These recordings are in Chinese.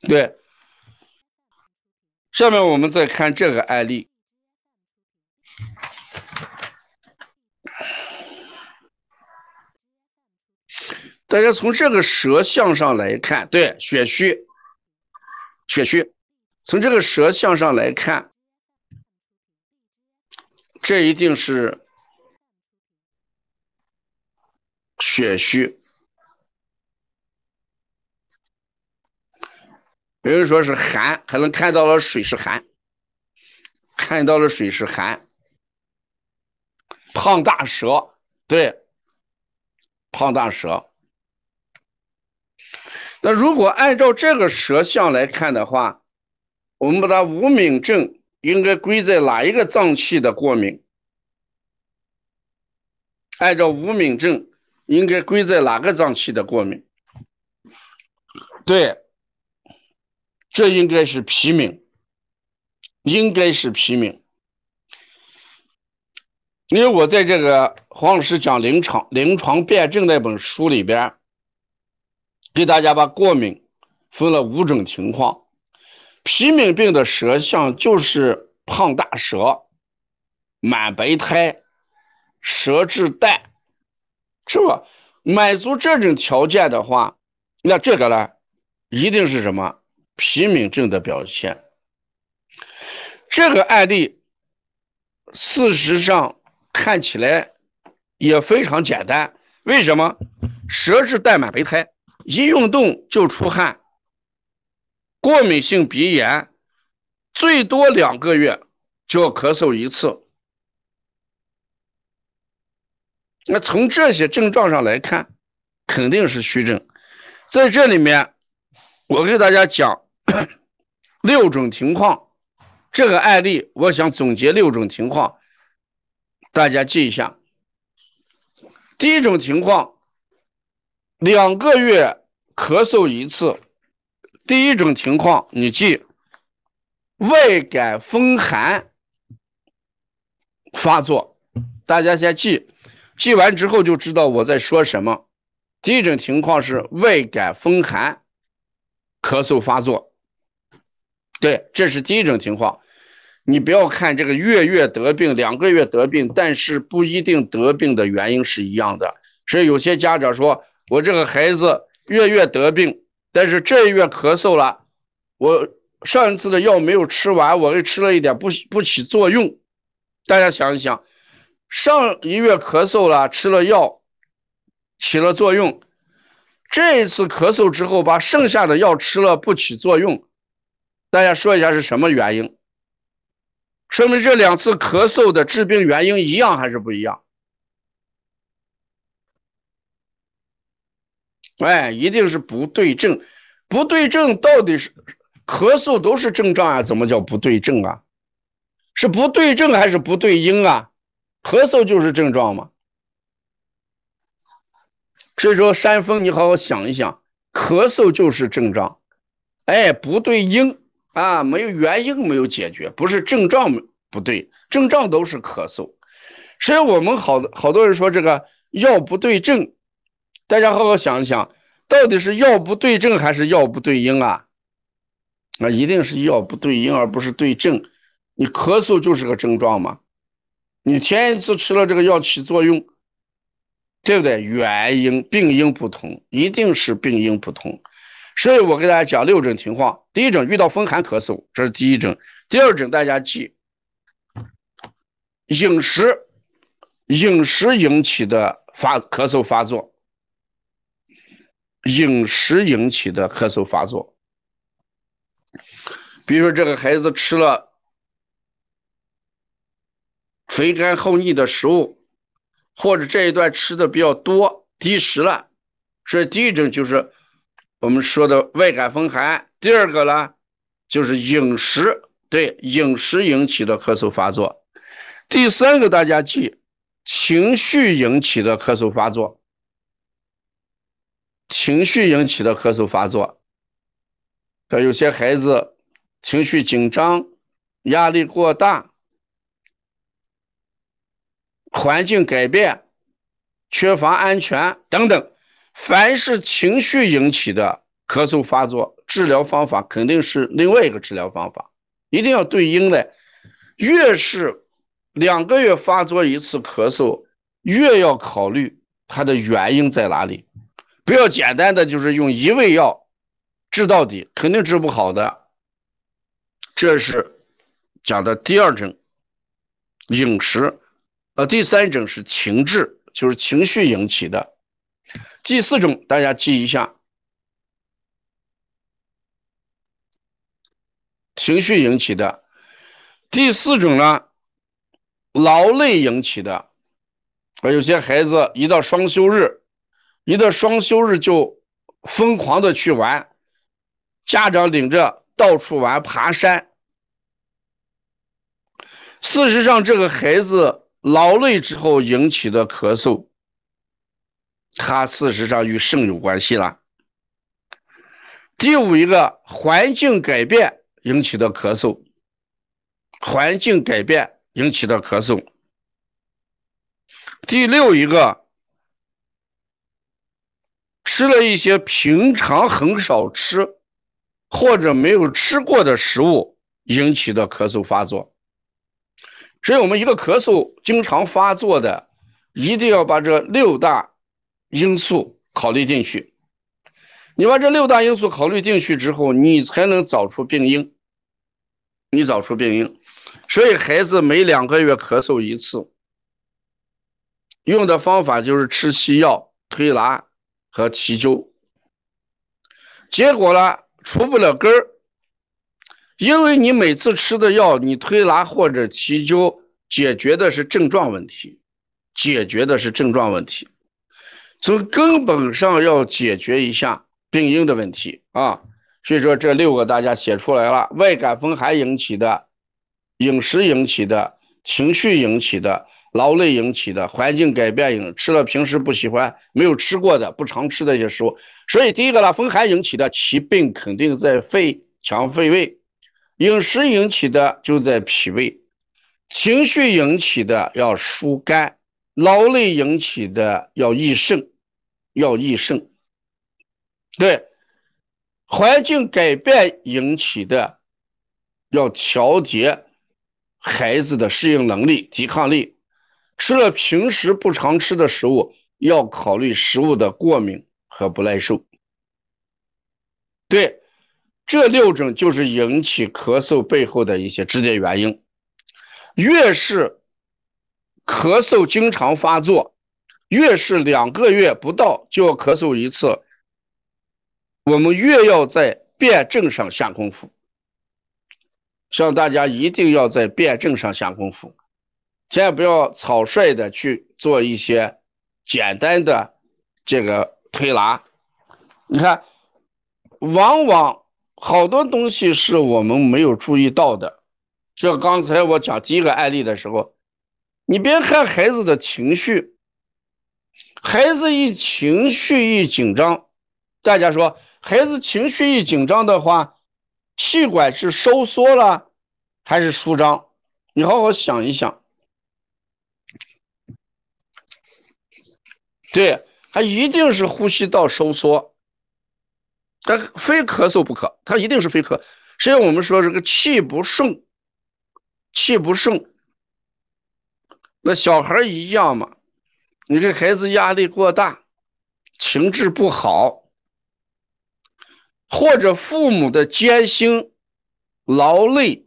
对，下面我们再看这个案例。大家从这个舌象上来看，对，血虚，血虚。从这个舌象上来看，这一定是血虚。有人说是寒，可能看到了水是寒，看到了水是寒。胖大蛇，对，胖大蛇。那如果按照这个舌象来看的话，我们把它无名症应该归在哪一个脏器的过敏？按照无名症应该归在哪个脏器的过敏？对，这应该是皮敏，应该是皮敏。因为我在这个黄老师讲临床临床辩证那本书里边，给大家把过敏分了五种情况。皮敏病的舌象就是胖大舌、满白苔、舌质淡，是吧？满足这种条件的话，那这个呢，一定是什么皮敏症的表现。这个案例，事实上。看起来也非常简单，为什么？舌质带满白苔，一运动就出汗，过敏性鼻炎，最多两个月就要咳嗽一次。那从这些症状上来看，肯定是虚症。在这里面，我给大家讲六种情况，这个案例我想总结六种情况。大家记一下，第一种情况，两个月咳嗽一次。第一种情况，你记，外感风寒发作。大家先记，记完之后就知道我在说什么。第一种情况是外感风寒咳嗽发作，对，这是第一种情况。你不要看这个月月得病，两个月得病，但是不一定得病的原因是一样的。所以有些家长说，我这个孩子月月得病，但是这一月咳嗽了，我上一次的药没有吃完，我给吃了一点，不不起作用。大家想一想，上一月咳嗽了，吃了药起了作用，这一次咳嗽之后把剩下的药吃了不起作用，大家说一下是什么原因？说明这两次咳嗽的致病原因一样还是不一样？哎，一定是不对症。不对症到底是咳嗽都是症状啊？怎么叫不对症啊？是不对症还是不对因啊？咳嗽就是症状吗？所以说，山峰，你好好想一想，咳嗽就是症状。哎，不对因。啊，没有原因，没有解决，不是症状不对，症状都是咳嗽。所以我们好好多人说这个药不对症，大家好好想一想，到底是药不对症还是药不对因啊？那一定是药不对因，而不是对症。你咳嗽就是个症状嘛，你前一次吃了这个药起作用，对不对？原因病因不同，一定是病因不同。所以我给大家讲六种情况。第一种遇到风寒咳嗽，这是第一种。第二种大家记，饮食饮食引起的发咳嗽发作，饮食引起的咳嗽发作。比如说这个孩子吃了肥甘厚腻的食物，或者这一段吃的比较多，积食了，所以第一种就是。我们说的外感风寒，第二个呢，就是饮食对饮食引起的咳嗽发作，第三个大家记，情绪引起的咳嗽发作，情绪引起的咳嗽发作，像有些孩子情绪紧张、压力过大、环境改变、缺乏安全等等。凡是情绪引起的咳嗽发作，治疗方法肯定是另外一个治疗方法，一定要对应的。越是两个月发作一次咳嗽，越要考虑它的原因在哪里，不要简单的就是用一味药治到底，肯定治不好的。这是讲的第二种饮食，呃，第三种是情志，就是情绪引起的。第四种大家记一下，情绪引起的。第四种呢，劳累引起的。有些孩子一到双休日，一到双休日就疯狂的去玩，家长领着到处玩，爬山。事实上，这个孩子劳累之后引起的咳嗽，它事实上与肾有关系了。第五一个，环境改变引起的咳嗽，环境改变引起的咳嗽。第六一个，吃了一些平常很少吃或者没有吃过的食物引起的咳嗽发作。所以，我们一个咳嗽经常发作的，一定要把这六大因素考虑进去。你把这六大因素考虑进去之后，你才能找出病因。你找出病因。所以，孩子每两个月咳嗽一次，用的方法就是吃西药、推拿和提灸。结果呢，除不了根儿。因为你每次吃的药，你推拿或者提灸，解决的是症状问题，解决的是症状问题，从根本上要解决一下病因的问题啊。所以说这六个大家写出来了：外感风寒引起的、饮食引起的、情绪引起的、劳累引起的、环境改变引吃了平时不喜欢、没有吃过的、不常吃的一些食物。所以第一个呢，风寒引起的，其病肯定在肺、强肺胃。饮食引起的就在脾胃，情绪引起的要疏肝，劳累引起的要益肾，要益肾。对，环境改变引起的要调节孩子的适应能力、抵抗力。吃了平时不常吃的食物，要考虑食物的过敏和不耐受。对。这六种就是引起咳嗽背后的一些直接原因。越是咳嗽经常发作，越是两个月不到就要咳嗽一次，我们越要在辩证上下功夫。希望大家一定要在辩证上下功夫，千万不要草率的去做一些简单的这个推拿。你看，往往。好多东西是我们没有注意到的，就刚才我讲第一个案例的时候，你别看孩子的情绪，孩子一情绪一紧张，大家说孩子情绪一紧张的话，气管是收缩了还是舒张？你好好想一想，对，他一定是呼吸道收缩。他非咳嗽不可，他一定是非咳。实际上我们说这个气不顺，气不顺，那小孩一样嘛。你这孩子压力过大，情志不好，或者父母的艰辛、劳累，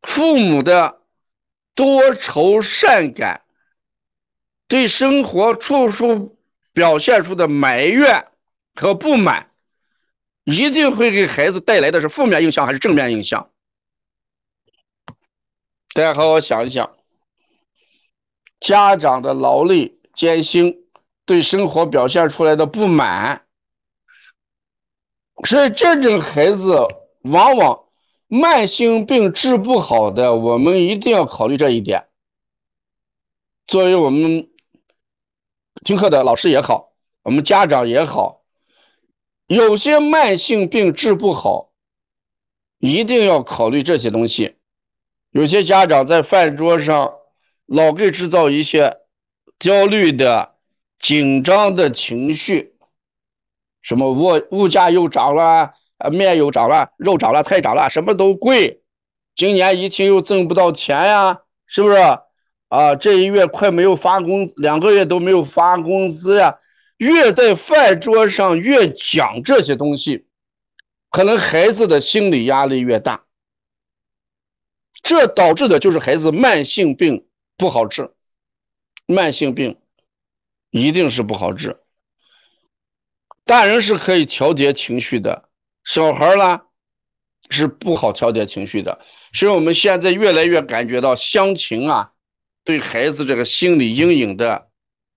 父母的多愁善感，对生活处处表现出的埋怨。和不满，一定会给孩子带来的是负面影响还是正面影响？大家好好想一想。家长的劳累艰辛，对生活表现出来的不满，所以这种孩子往往慢性病治不好的，我们一定要考虑这一点。作为我们听课的老师也好，我们家长也好。有些慢性病治不好，一定要考虑这些东西。有些家长在饭桌上老给制造一些焦虑的、紧张的情绪，什么物物价又涨了，啊面又涨了，肉涨了，菜涨了，什么都贵。今年疫情又挣不到钱呀，是不是？啊，这一月快没有发工资，两个月都没有发工资呀。越在饭桌上越讲这些东西，可能孩子的心理压力越大。这导致的就是孩子慢性病不好治，慢性病一定是不好治。大人是可以调节情绪的，小孩呢是不好调节情绪的。所以我们现在越来越感觉到乡情啊，对孩子这个心理阴影的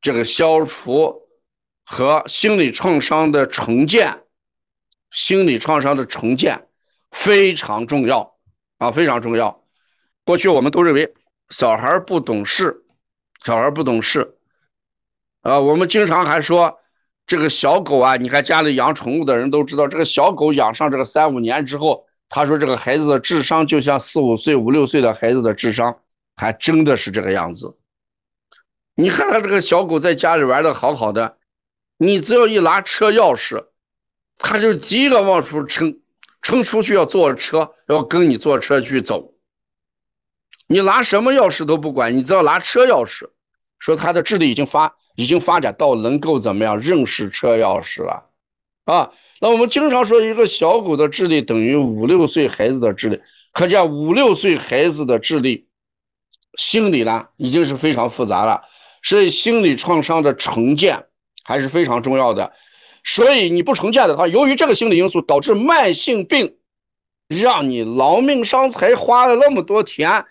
这个消除和心理创伤的重建，心理创伤的重建非常重要啊，非常重要。过去我们都认为小孩不懂事，小孩不懂事，啊，我们经常还说这个小狗啊，你看家里养宠物的人都知道，这个小狗养上这个三五年之后，他说这个孩子的智商就像四五岁、五六岁的孩子的智商，还真的是这个样子。你看看这个小狗在家里玩的好好的，你只要一拿车钥匙，它就第一个往出冲，冲出去要坐车，要跟你坐车去走。你拿什么钥匙都不管，你只要拿车钥匙，说他的智力已经发已经发展到能够怎么样认识车钥匙了啊？那我们经常说一个小狗的智力等于五六岁孩子的智力，可见五六岁孩子的智力心理呢已经是非常复杂了，所以心理创伤的重建还是非常重要的。所以你不重建的话，由于这个心理因素导致慢性病，让你劳命伤财，花了那么多钱。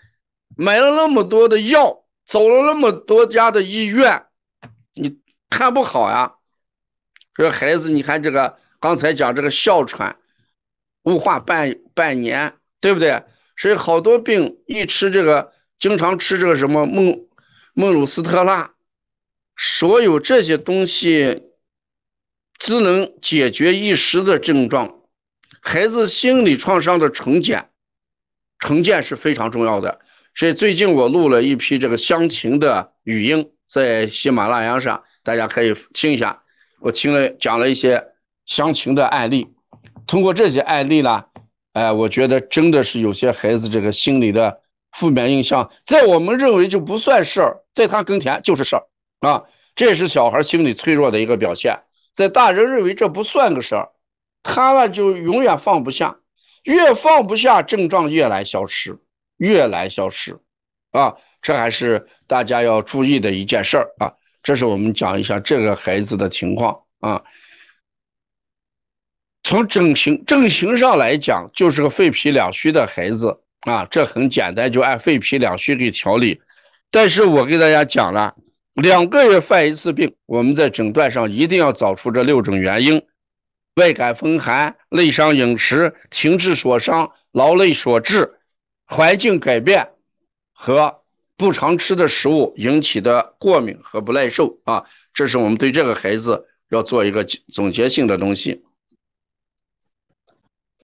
买了那么多的药，走了那么多家的医院，你看不好呀？这孩子，你看这个，刚才讲这个哮喘，雾化半半年，对不对？所以好多病一吃这个，经常吃这个什么孟孟鲁斯特钠，所有这些东西只能解决一时的症状，孩子心理创伤的重建，重建是非常重要的。所以最近我录了一批这个乡情的语音，在喜马拉雅上，大家可以听一下。我听了讲了一些乡情的案例，通过这些案例呢，哎，我觉得真的是有些孩子这个心理的负面印象，在我们认为就不算事儿，在他跟前就是事儿啊。这是小孩心理脆弱的一个表现，在大人认为这不算个事儿，他呢就永远放不下，越放不下，症状越来消失。越来消失，啊，这还是大家要注意的一件事儿啊。这是我们讲一下这个孩子的情况啊。从整形症型上来讲，就是个肺脾两虚的孩子啊，这很简单，就按肺脾两虚给调理。但是我给大家讲了，两个月犯一次病，我们在诊断上一定要找出这六种原因：外感风寒、内伤饮食、情志所伤、劳累所致。环境改变和不常吃的食物引起的过敏和不耐受啊，这是我们对这个孩子要做一个总结性的东西。